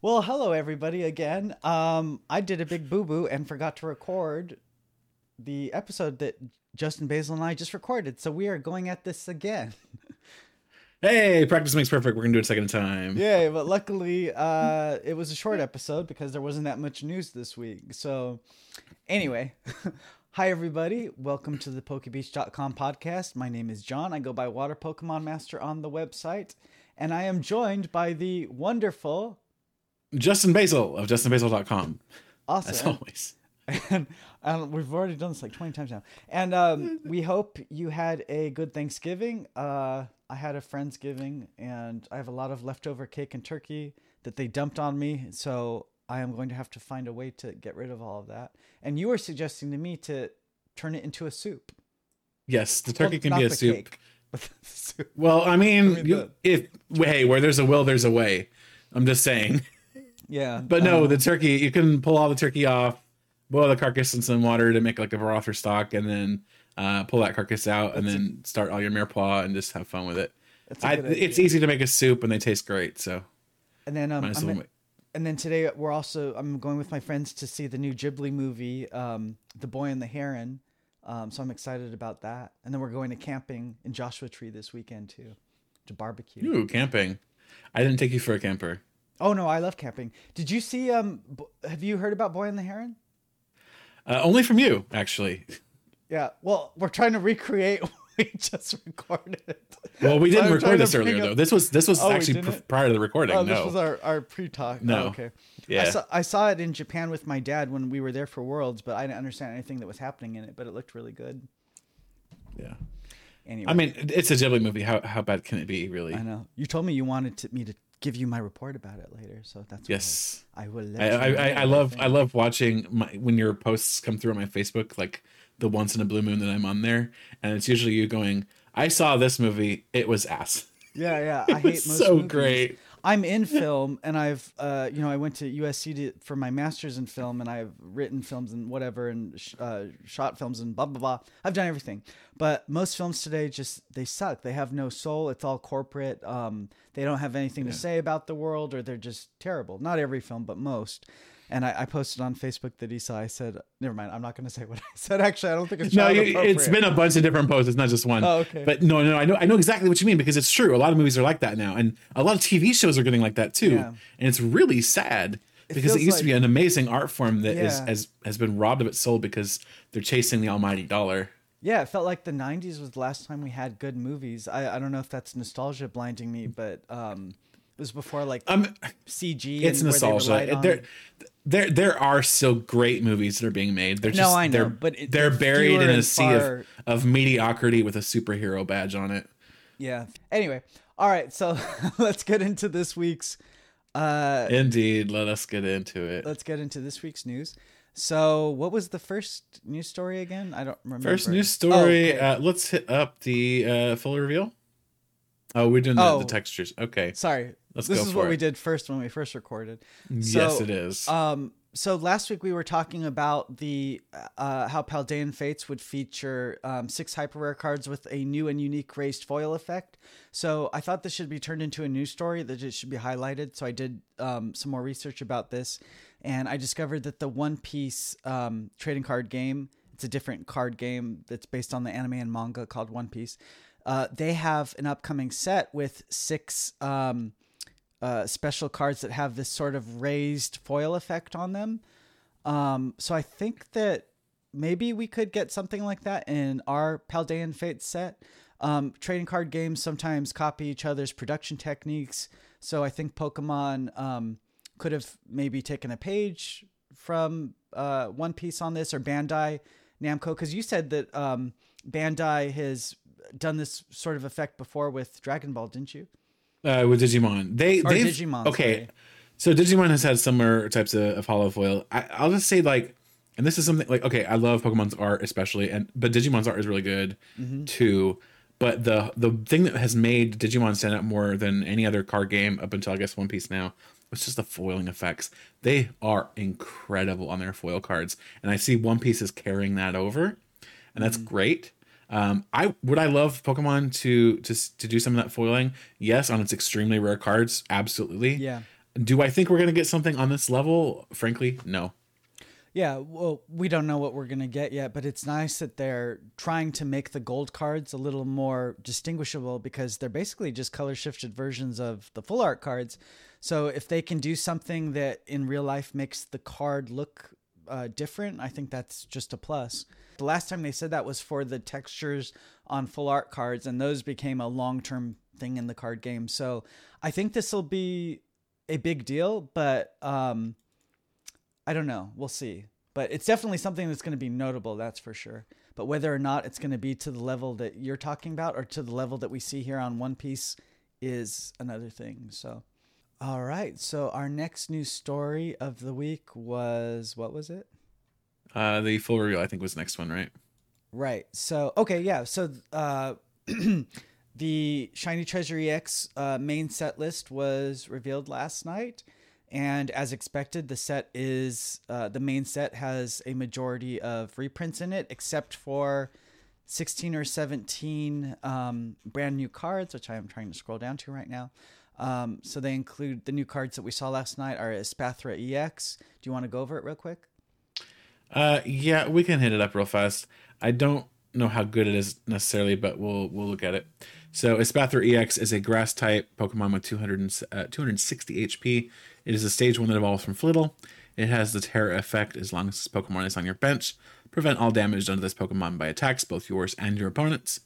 Well, hello everybody again. Um, I did a big boo boo and forgot to record the episode that Justin Basil and I just recorded, so we are going at this again. Hey, practice makes perfect. We're gonna do it a second time. Yay! But luckily, uh, it was a short episode because there wasn't that much news this week. So, anyway, hi everybody. Welcome to the PokeBeach.com podcast. My name is John. I go by Water Pokemon Master on the website, and I am joined by the wonderful Justin Basil of JustinBasil.com. Awesome. As always. And, and we've already done this like 20 times now. And um, we hope you had a good Thanksgiving. Uh, I had a Friendsgiving, and I have a lot of leftover cake and turkey that they dumped on me. So I am going to have to find a way to get rid of all of that. And you were suggesting to me to turn it into a soup. Yes, the turkey Well, can be a soup. cake, soup. Well, I mean, mean, you, the- if hey, where there's a will, there's a way. I'm just saying. Yeah. But no, um, the turkey, you can pull all the turkey off, boil the carcass in some water to make like a broth or stock, and then uh, pull that carcass out, and then start all your mirepoix and just have fun with it. I, it's easy to make a soup, and they taste great. So And then um, well in- and then today we're also I'm going with my friends to see the new Ghibli movie, um, The Boy and the Heron. Um, so I'm excited about that. And then we're going to camping in Joshua Tree this weekend too, to barbecue. ooh, camping. I didn't take you for a camper. Oh no, I love camping. Did you see? Um, have you heard about Boy and the Heron? Uh, only from you, actually. Yeah. Well, we're trying to recreate. we just recorded. Well, we didn't record this earlier up- though. This was this was Oh, actually pr- prior to the recording. Oh, no, this was our, our pre-talk. No. Oh, okay. I saw, I saw it in Japan with my dad when we were there for Worlds, but I didn't understand anything that was happening in it. But it looked really good. yeah. Anyway, I mean, it's a Ghibli movie. How how bad can it be, really? I know you told me you wanted to, me to give you my report about it later, so that's what Yes. I, I will. Let I, I, I, I love. I love watching my, when your posts come through on my Facebook, like the once in a blue moon that I'm on there, and it's usually you going, "I saw this movie. It was ass." Yeah, yeah. I hate most so movies. great. I'm in film, and I've, uh, you know, I went to USC to, for my master's in film, and I've written films and whatever, and sh- uh, shot films and blah blah blah. I've done everything, but most films today just they suck. They have no soul. It's all corporate. Um, they don't have anything to say about the world, or they're just terrible. Not every film, but most. And I, I posted on Facebook that he saw. I said, "Never mind. I'm not going to say what I said. Actually, I don't think it's No, it's been a bunch of different posts. It's not just one. Oh, okay. But no, no, I know I know exactly what you mean because it's true. A lot of movies are like that now, and a lot of TV shows are getting like that too. Yeah. And it's really sad because it used to be an amazing art form that Yeah. has has been robbed of its soul because they're chasing the almighty dollar. Yeah, it felt like the '90s was the last time we had good movies. I, I don't know if that's nostalgia blinding me, but um, it was before like Um, CG. it's and where they nostalgia. There, there, there are still great movies that are being made. They're No, I know, they're, but it- they're they're buried in a sea of, of mediocrity with a superhero badge on it. Yeah. Anyway, all right. So let's get into this week's. Uh, Indeed, let us get into it. let's get into this week's news. So, what was the first news story again? I don't remember. First news Oh, story. okay. uh, let's hit up the uh, full reveal. Oh, we're doing the, Oh. the textures. Okay. Sorry. Let's this is what we did first when we first recorded. yes, it is. Um, so last week we were talking about the uh, how Paldean Fates would feature um, six hyper rare cards with a new and unique raised foil effect. So I thought this should be turned into a news story that it should be highlighted. So I did um, some more research about this, and I discovered that the One Piece um, trading card game. It's a different card game that's based on the anime and manga called One Piece. Uh, they have an upcoming set with six um, uh, special cards that have this sort of raised foil effect on them. Um, so I think that maybe we could get something like that in our Paldean Fate set. Um, trading card games sometimes copy each other's production techniques. So I think Pokemon um, could have maybe taken a page from uh, One Piece on this or Bandai Namco. Because you said that um, Bandai has done this sort of effect before with Dragon Ball, didn't you? uh, with Digimon, they they've- Digimon, Okay, sorry. so Digimon has had similar types of, of hollow foil. I, I'll just say like, and this is something like okay, I love Pokemon's art especially, and but Digimon's art is really good Mm-hmm. too. But the the thing that has made Digimon stand out more than any other card game up until I guess One Piece now was just the foiling effects. They are incredible on their foil cards, and I see One Piece is carrying that over, and that's great. Um, I would I love Pokemon to to to do some of that foiling. Yes, on its extremely rare cards, absolutely. Yeah. Do I think we're going to get something on this level? Frankly, no. Yeah, well, we don't know what we're going to get yet, but it's nice that they're trying to make the gold cards a little more distinguishable because they're basically just color shifted versions of the full art cards. So if they can do something that in real life makes the card look uh, different, I think that's just a plus. The last time they said that was for the textures on full art cards, and those became a long term thing in the card game. So I think this will be a big deal, but um, I don't know. We'll see. But it's definitely something that's going to be notable, that's for sure. But whether or not it's going to be to the level that you're talking about or to the level that we see here on One Piece is another thing. So, all right. So, our next news story of the week was what was it? Uh, the full reveal, I think, was next one, right? Right. So, okay, yeah. So, uh, the Shiny Treasure ex uh, main set list was revealed last night. And as expected, the set is uh, the main set has a majority of reprints in it, except for 16 or 17 um, brand new cards, which I am trying to scroll down to right now. Um, so they include the new cards that we saw last night are Espathra EX. Do you want to go over it real quick? Uh, yeah, we can hit it up real fast. I don't know how good it is necessarily, but we'll we'll look at it. So Espathra EX is a grass type Pokemon with 200, uh, 260 HP. It is a stage one that evolves from Flittle. It has the Tera effect as long as this Pokemon is on your bench. Prevent all damage done to this Pokemon by attacks, both yours and your opponent's.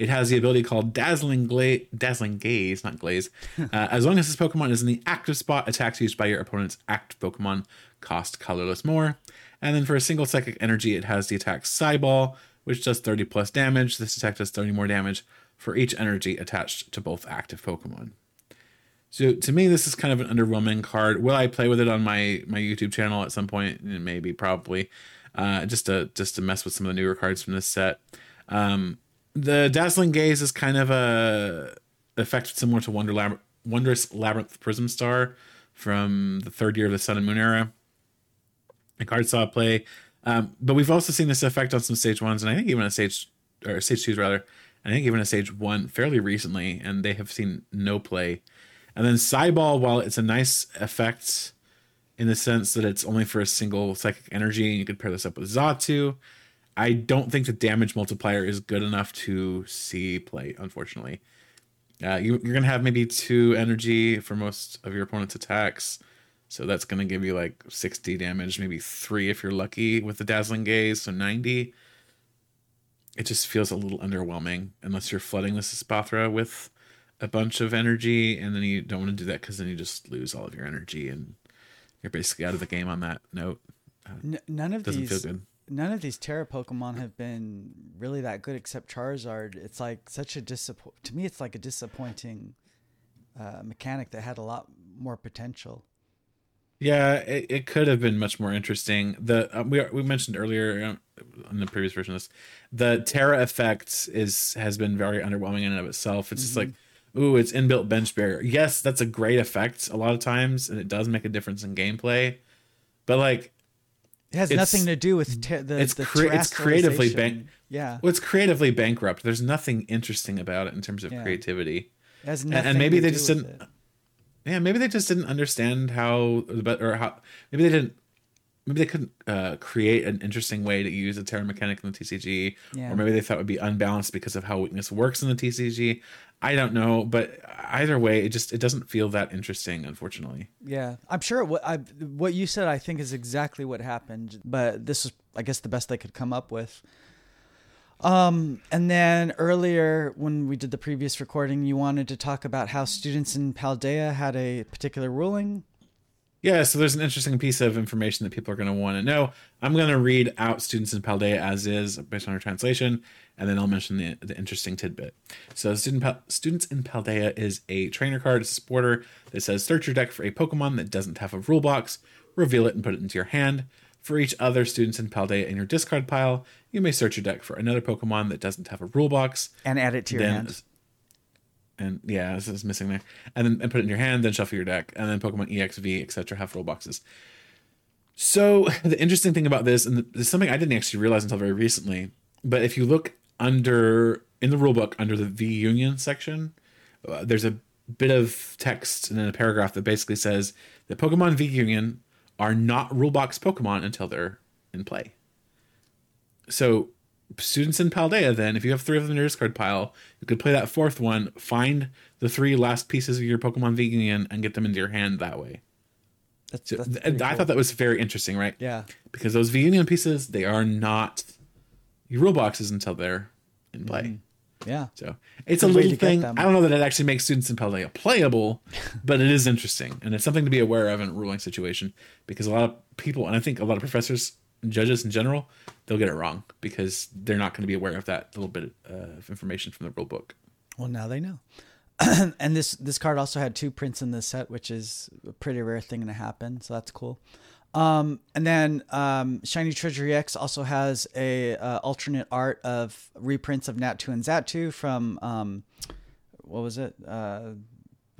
It has the ability called Dazzling Gla- Dazzling Gaze, not Glaze. uh, as long as this Pokemon is in the active spot, attacks used by your opponent's active Pokemon cost colorless more. And then for a single psychic energy, it has the attack Psyball, which does 30 plus damage. This attack does 30 more damage for each energy attached to both active Pokemon. So to me, this is kind of an underwhelming card. Will I play with it on my my YouTube channel at some point? Maybe, probably, uh, just to just to mess with some of the newer cards from this set. Um, the Dazzling Gaze is kind of a effect similar to Wonder Lab- Wondrous Labyrinth Prism Star from the third year of the Sun and Moon era. The card saw play, um, but we've also seen this effect on some stage ones, and I think even a stage or stage twos rather. I think even a stage one fairly recently, and they have seen no play and then Psyball, while it's a nice effect in the sense that it's only for a single psychic energy, and you could pair this up with Xatu, I don't think the damage multiplier is good enough to see play, unfortunately. Uh, you, are going to have maybe two energy for most of your opponent's attacks. So that's going to give you like 60 damage, maybe three if you're lucky with the Dazzling Gaze, so 90. It just feels a little underwhelming unless you're flooding this Espathra with a bunch of energy, and then you don't want to do that because then you just lose all of your energy, and you're basically out of the game on that note. Uh, N- none of these none of these Tera Pokemon have been really that good except Charizard. It's like such a disappoint. To me, it's like a disappointing uh, mechanic that had a lot more potential. Yeah, it, it could have been much more interesting. The uh, we we mentioned earlier um, in the previous version of this, the Tera effect is has been very underwhelming in and of itself. It's mm-hmm. just like ooh, it's inbuilt bench barrier. Yes, that's a great effect a lot of times, and it does make a difference in gameplay. But like, it has nothing to do with te- the. It's the cre- it's creatively bank. Yeah. Well, it's creatively bankrupt. There's nothing interesting about it in terms of yeah. creativity. It has nothing. And, and maybe they just didn't. It. Yeah, maybe they just didn't understand how, or how maybe they didn't maybe they couldn't uh, create an interesting way to use a Tera mechanic in the TCG, yeah. or maybe they thought it would be unbalanced because of how weakness works in the TCG. I don't know, but either way, it just it doesn't feel that interesting, unfortunately. Yeah, I'm sure what I what you said I think is exactly what happened, but this is I guess the best they could come up with. Um, and then earlier when we did the previous recording, you wanted to talk about how students in Paldea had a particular ruling. Yeah, so there's an interesting piece of information that people are going to want to know. I'm going to read out Students in Paldea as is based on our translation, and then I'll mention the, the interesting tidbit. So, Student Students in Paldea is a trainer card, it's a supporter that says search your deck for a Pokemon that doesn't have a rule box, reveal it, and put it into your hand. For each other Students in Paldea in your discard pile, you may search your deck for another Pokemon that doesn't have a rule box and add it to your then, hand and yeah, this is missing there. And then and put it in your hand, then shuffle your deck, and then Pokemon EXV, etc. have roll boxes. So the interesting thing about this, and this is something I didn't actually realize until very recently, but if you look under in the rulebook under the V Union section, uh, there's a bit of text and then a paragraph that basically says that Pokemon V Union are not rulebox Pokemon until they're in play. So students in Paldea, then, if you have three of them in your discard pile, you could play that fourth one, find the three last pieces of your Pokemon V Union, and get them into your hand that way. That's, that's th- I cool. thought that was very interesting, right? Yeah. Because those V Union pieces, they are not your rule boxes until they're in play. Mm-hmm. Yeah. So it's Good a little thing. I don't know that it actually makes students in Paldea playable, but it is interesting and it's something to be aware of in a ruling situation because a lot of people, and I think a lot of professors judges in general, they'll get it wrong because they're not going to be aware of that little bit uh, of information from the rule book. Well, now they know. and this this card also had two prints in this set, which is a pretty rare thing to happen. So that's cool. Um, and then um, Shiny Treasure ex also has a uh, alternate art of reprints of Natu and Xatu from um, what was it? Uh,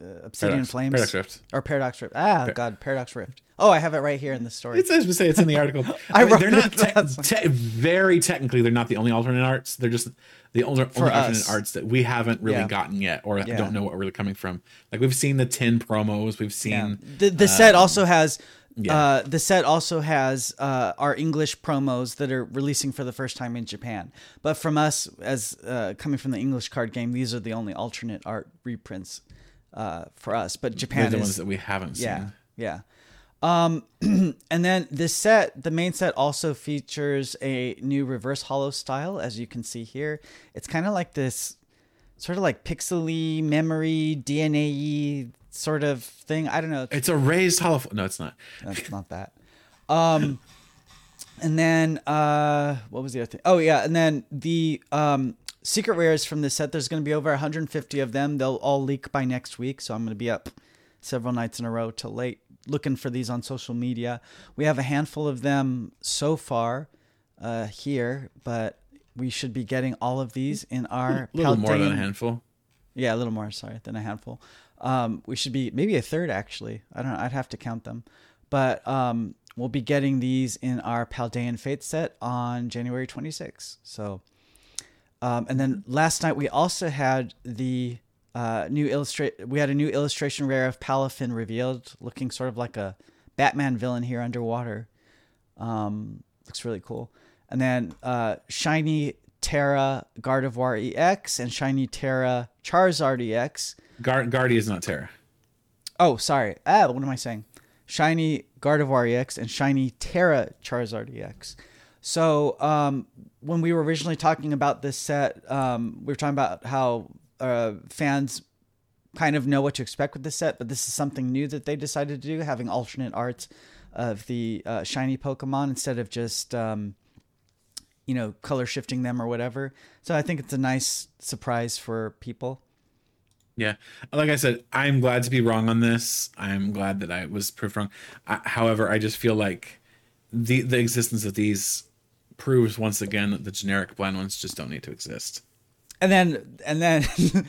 uh, Obsidian Paradox- Flames Paradox Rift. or Paradox Rift. Ah, God, Paradox Rift. Oh, I have it right here in the story. It's I was gonna say it's in the article. I I mean, wrote they're not te- te- very technically. They're not the only alternate arts. They're just the only, only alternate arts that we haven't really Yeah. gotten yet, or Yeah. don't know what we're really coming from. Like we've seen the ten promos. We've Yeah. seen The the set also has yeah. uh, the set also has uh, our English promos that are releasing for the first time in Japan. But from us, as uh, coming from the English card game, these are the only alternate art reprints uh, for us. But Japan they're the is ones that we haven't seen. yeah, yeah. Um, and then this set, the main set also features a new reverse hollow style, as you can see here. It's kind of like this, sort of like pixely memory DNA sort of thing. I don't know. It's a raised hollow. No, it's not. That's not that. Um, and then uh, what was the other thing? Oh yeah, and then the um secret rares from this set. There's going to be over 150 of them. They'll all leak by next week, so I'm going to be up several nights in a row till late looking for these on social media. We have a handful of them so far uh, here, but we should be getting all of these in our A little more than a handful. yeah, a little more, sorry, than a handful. Um, we should be maybe a third actually. I don't know. I'd have to count them. But um, we'll be getting these in our Paldean Fate set on January 26th. So, um, and then last night we also had the uh, new illustrate. We had a new illustration rare of Palafin revealed, looking sort of like a Batman villain here underwater. Um, looks really cool. And then uh, shiny Tera Gardevoir EX and shiny Tera Charizard EX. Gar- Guardy is not Tera. Oh, sorry. Ah, what am I saying? Shiny Gardevoir EX and shiny Tera Charizard EX. So, um, when we were originally talking about this set, um, we were talking about how uh, fans kind of know what to expect with this set, but this is something new that they decided to do, having alternate arts of the uh, shiny Pokemon instead of just, um, you know, color shifting them or whatever. So I think it's a nice surprise for people. Yeah, like I said, I'm glad to be wrong on this. I'm glad that I was proved wrong. I, however, I just feel like the the existence of these proves once again that the generic blind ones just don't need to exist. And then and then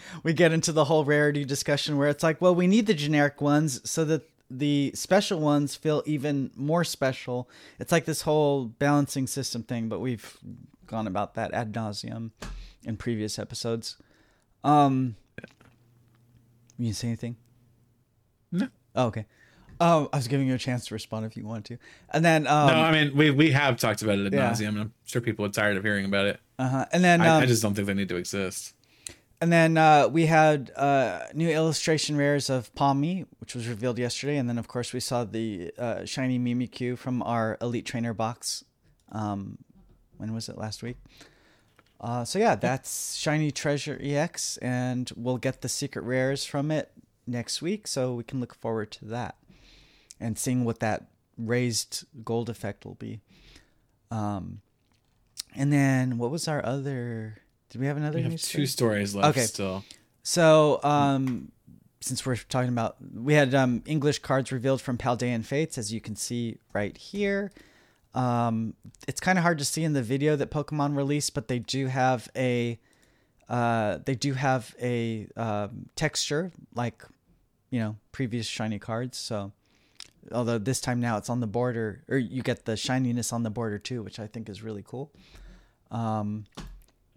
we get into the whole rarity discussion where it's like, well, we need the generic ones so that the special ones feel even more special. It's like this whole balancing system thing, but we've gone about that ad nauseum in previous episodes. Um, you say anything? No. Oh, okay. Um, I was giving you a chance to respond if you want to, and then um, no, I mean we we have talked about it ad Yeah. nauseum, and I'm sure people are tired of hearing about it. uh-huh. and then I, um, I just don't think they need to exist. And then uh, we had uh, new illustration rares of Palmy, which was revealed yesterday. And then, of course, we saw the uh, shiny Mimikyu from our Elite Trainer box. Um, when was it? Last week. Uh, so yeah, that's Shiny Treasure EX, and we'll get the secret rares from it next week. So we can look forward to that and seeing what that raised gold effect will be. Um, and then what was our other? Did we have another? We have two stories left Okay. still. So, um, since we're talking about, we had um, English cards revealed from Paldean Fates, as you can see right here. Um, it's kind of hard to see in the video that Pokemon released, but they do have a, uh, they do have a um, texture like, you know, previous shiny cards. So, although this time now it's on the border, or you get the shininess on the border too, which I think is really cool. Um,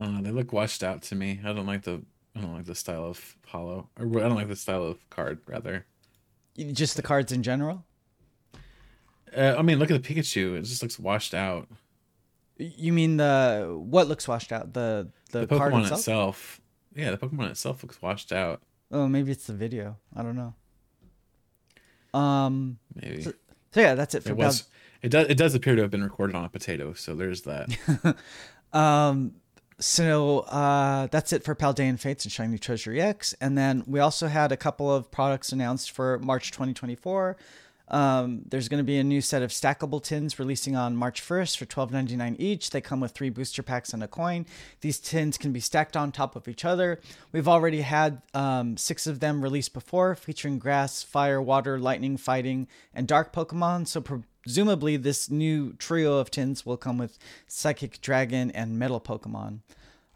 Uh, they look washed out to me. I don't like the I don't like the style of hollow. Or I don't like the style of card rather. just the cards in general. Uh, I mean, look at the Pikachu. It just looks washed out. You mean the what looks washed out? The the, The card Pokemon itself? itself. Yeah, the Pokemon itself looks washed out. Oh, maybe it's the video. I don't know. Um. Maybe So yeah, that's it for it was. It does. It does appear to have been recorded on a potato. So there's that. Um, so uh, that's it for Paldean Fates and Shiny Treasure ex. And then we also had a couple of products announced for March 2024. Um, there's going to be a new set of stackable tins releasing on March 1st for $12.99 each. They come with three booster packs and a coin. These tins can be stacked on top of each other. We've already had um, six of them released before, featuring grass, fire, water, lightning, fighting, and dark Pokemon. So presumably, this new trio of tins will come with Psychic Dragon and Metal Pokemon.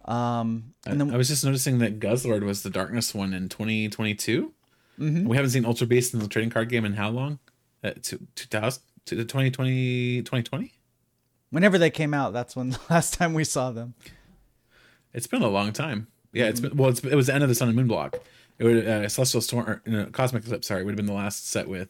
Um, and then I was just noticing that Guzzlord was the darkness one in 2022. We haven't seen Ultra Beast in the trading card game in how long? Uh, to 2000 to the 2020 2020. whenever they came out, that's when the last time we saw them. It's been a long time. Yeah, it's been well. It's, it was the end of the Sun and Moon block. It would uh, Celestial Storm, or, no, Cosmic Eclipse. Sorry, would have been the last set with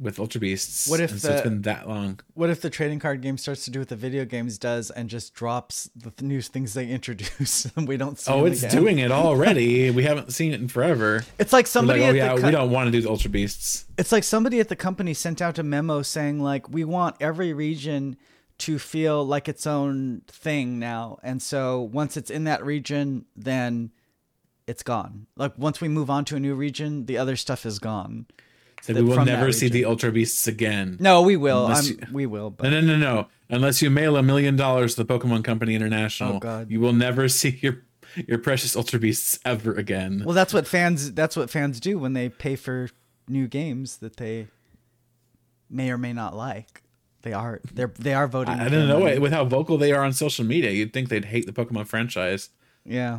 with Ultra Beasts. What if And so it's the- been that long? What if the trading card game starts to do what the video games does and just drops the th- new things they introduce and we don't see? Oh, it's again? doing it already. we haven't seen it in forever. It's like somebody like, oh at yeah, the we don't want to do the Ultra Beasts. it's like somebody at the company sent out a memo saying like we want every region to feel like its own thing now and so once it's in that region then it's gone like once we move on to a new region the other stuff is gone So The- we will never see the Ultra Beasts again. no we will you- we will but No, no, no, no. Unless you mail a million dollars to the Pokemon Company International, Oh, God. you will never see your your precious Ultra Beasts ever again. well that's what fans that's what fans do when they pay for new games that they may or may not like they are they're they are voting I, I don't know. With how vocal they are on social media, you'd think they'd hate the Pokemon franchise. Yeah.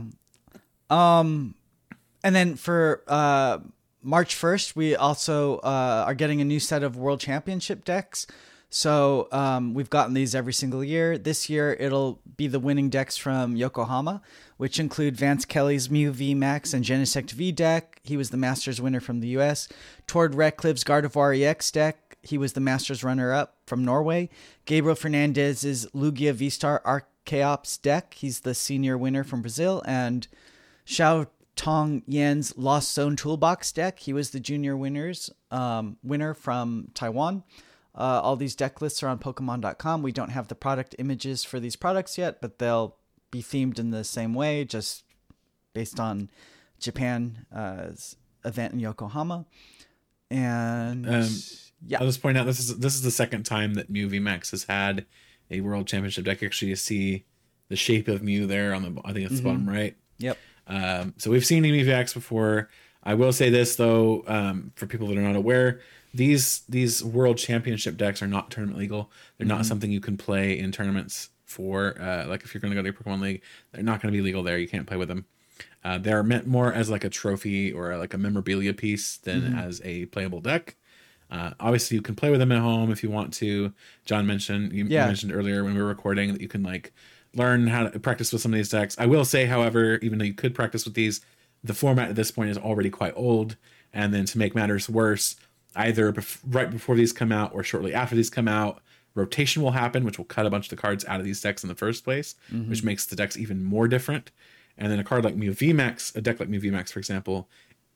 Um, and then for uh, March 1st, we also uh, are getting a new set of World Championship decks. So um, we've gotten these every single year. This year, it'll be the winning decks from Yokohama, which include Vance Kelly's Mew V Max and Genesect V deck. He was the Masters winner from the US. Tord Reklev's Gardevoir EX deck. He was the Masters runner up from Norway. Gabriel Fernandez's Lugia V Star Archeops deck. He's the senior winner from Brazil. And Xiao Tong Yan's Lost Zone Toolbox deck. He was the junior winners um, winner from Taiwan. Uh, all these deck lists are on Pokemon.com. We don't have the product images for these products yet, but they'll be themed in the same way, just based on Japan's event in Yokohama. And Um, yeah, I'll just point out this is this is the second time that Mew VMAX has had a World Championship deck. Actually, you see the shape of Mew there on the I think it's the bottom right. yep. Um, so we've seen EVX before. I will say this though, um, for people that are not aware, these these World Championship decks are not tournament legal. They're not something you can play in tournaments for. Uh, like if you're going to go to your Pokemon League, they're not going to be legal there. You can't play with them. Uh, they're meant more as like a trophy or like a memorabilia piece than as a playable deck. Uh, obviously, you can play with them at home if you want to. John mentioned you Yeah. mentioned earlier when we were recording that you can like learn how to practice with some of these decks. I will say, however, even though you could practice with these, the format at this point is already quite old. And then to make matters worse, either bef- right before these come out or shortly after these come out, rotation will happen, which will cut a bunch of the cards out of these decks in the first place, mm-hmm. which makes the decks even more different. And then a card like Mew VMAX, a deck like Mew VMAX, for example,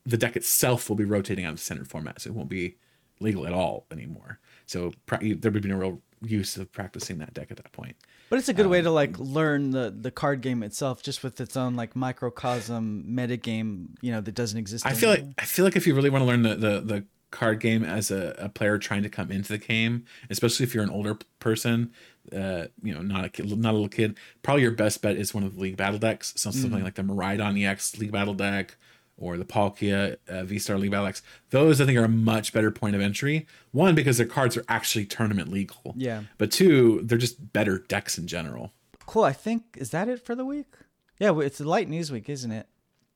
the deck itself will be rotating out of the standard format, so it won't be legal at all anymore. So there would be no real use of practicing that deck at that point. But it's a good way to like learn the the card game itself, just with its own like microcosm metagame, you know, that doesn't exist. I feel like. I feel like if you really want to learn the the, the card game as a, a player trying to come into the game, especially if you're an older person, uh, you know, not a kid, not a little kid, probably your best bet is one of the league battle decks. So something like the Miraidon EX league battle deck or the Palkia uh, V Star league battle decks. Those I think are a much better point of entry. One because their cards are actually tournament legal. Yeah. But two, they're just better decks in general. cool. I think is that it for the week? Yeah, it's a light news week, isn't it?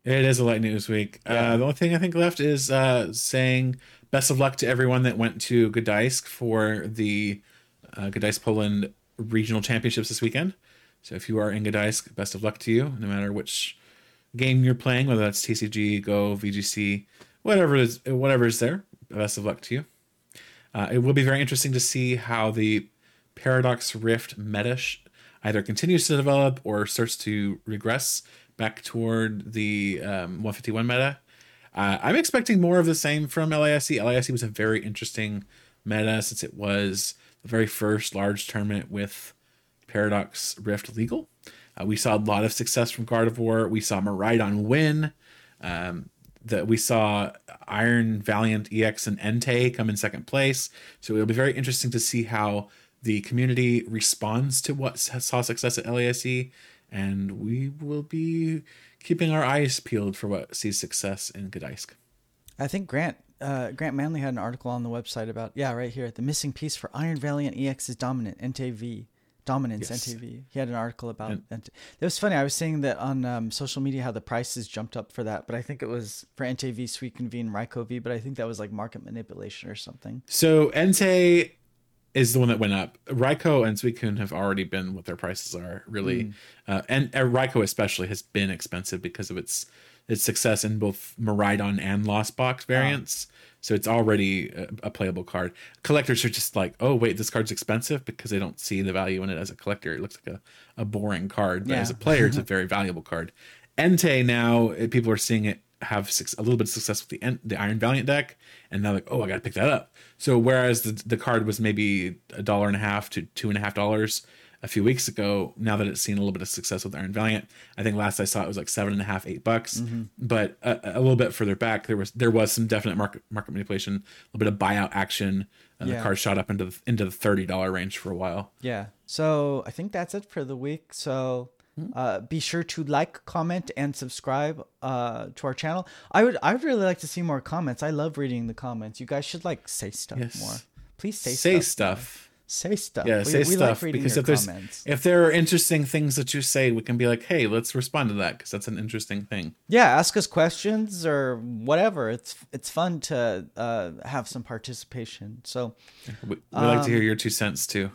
It is a light news week. Uh, the only thing I think left is uh, saying best of luck to everyone that went to Gdańsk for the uh, Gdańsk Poland regional championships this weekend. So if you are in Gdańsk, best of luck to you, no matter which game you're playing, whether that's TCG, Go, VGC, whatever is whatever is there. Best of luck to you. Uh, it will be very interesting to see how the Paradox Rift meta either continues to develop or starts to regress back toward the um, 151 meta. Uh, I'm expecting more of the same from LASC. LASC was a very interesting meta since it was the very first large tournament with Paradox Rift legal. Uh, we saw a lot of success from Gardevoir. We saw Miraidon win. Um, that we saw Iron Valiant EX and Entei come in second place. So it'll be very interesting to see how the community responds to what saw success at LASC, and we will be keeping our eyes peeled for what sees success in Gdańsk. I think Grant uh, Grant Manley had an article on the website about yeah right here the missing piece for Iron Valiant EX is dominant Entei V dominance yes. Entei V. He had an article about and, it. It was funny. I was saying that on um, social media how the prices jumped up for that, but I think it was for Entei V Suicune and V, but I think that was like market manipulation or something. So Entei is the one that went up. Raikou and Suicune have already been what their prices are really, mm. uh, and uh, Raikou especially has been expensive because of its its success in both Miraidon and Lost Box variants. So it's already a, a, playable card. Collectors are just like, oh wait, this card's expensive because they don't see the value in it as a collector. It looks like a, a boring card, but yeah. as a player, it's a very valuable card. Entei now eh, people are seeing it have a little bit of success with the the Iron Valiant deck, and they're like, oh, I got to pick that up. So whereas the the card was maybe a dollar and a half to two and a half dollars a few weeks ago, now that it's seen a little bit of success with Iron Valiant, I think last I saw it was like seven and a half, eight bucks. Mm-hmm. But a, a, little bit further back, there was there was some definite market market manipulation, a little bit of buyout action, and yeah. the card shot up into the, into the thirty dollar range for a while. Yeah. So I think that's it for the week. So uh, be sure to like, comment, and subscribe uh, to our channel. I would I would really like to see more comments. I love reading the comments. You guys should like say stuff yes. more. Please say say stuff. stuff. Say stuff. Yeah, we, say we stuff like because if there's comments. if there are interesting things that you say, we can be like, hey, let's respond to that because that's an interesting thing. Yeah, ask us questions or whatever. It's it's fun to uh, have some participation. So we, we um, like to hear um, your two cents too.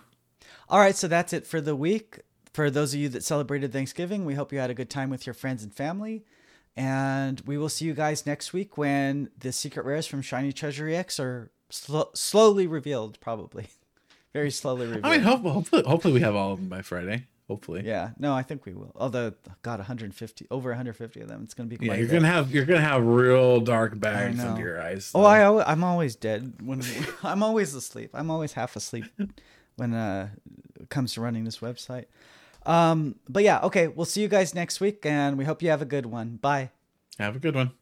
All right, so that's it for the week. For those of you that celebrated Thanksgiving, we hope you had a good time with your friends and family. And we will see you guys next week when the secret rares from Shiny Treasure ex are sl- slowly revealed, probably. Very slowly revealed. I mean, hopefully, hopefully we have all of them by Friday. Hopefully. Yeah. No, I think we will. Although, God, 150, over 150 of them. It's going to be. yeah, you're gonna have you're gonna have real dark bags under your eyes. Oh, I I'm always dead when I'm always asleep. I'm always half asleep when uh, it comes to running this website. Um, but yeah, okay, we'll see you guys next week, and we hope you have a good one. Bye. Have a good one.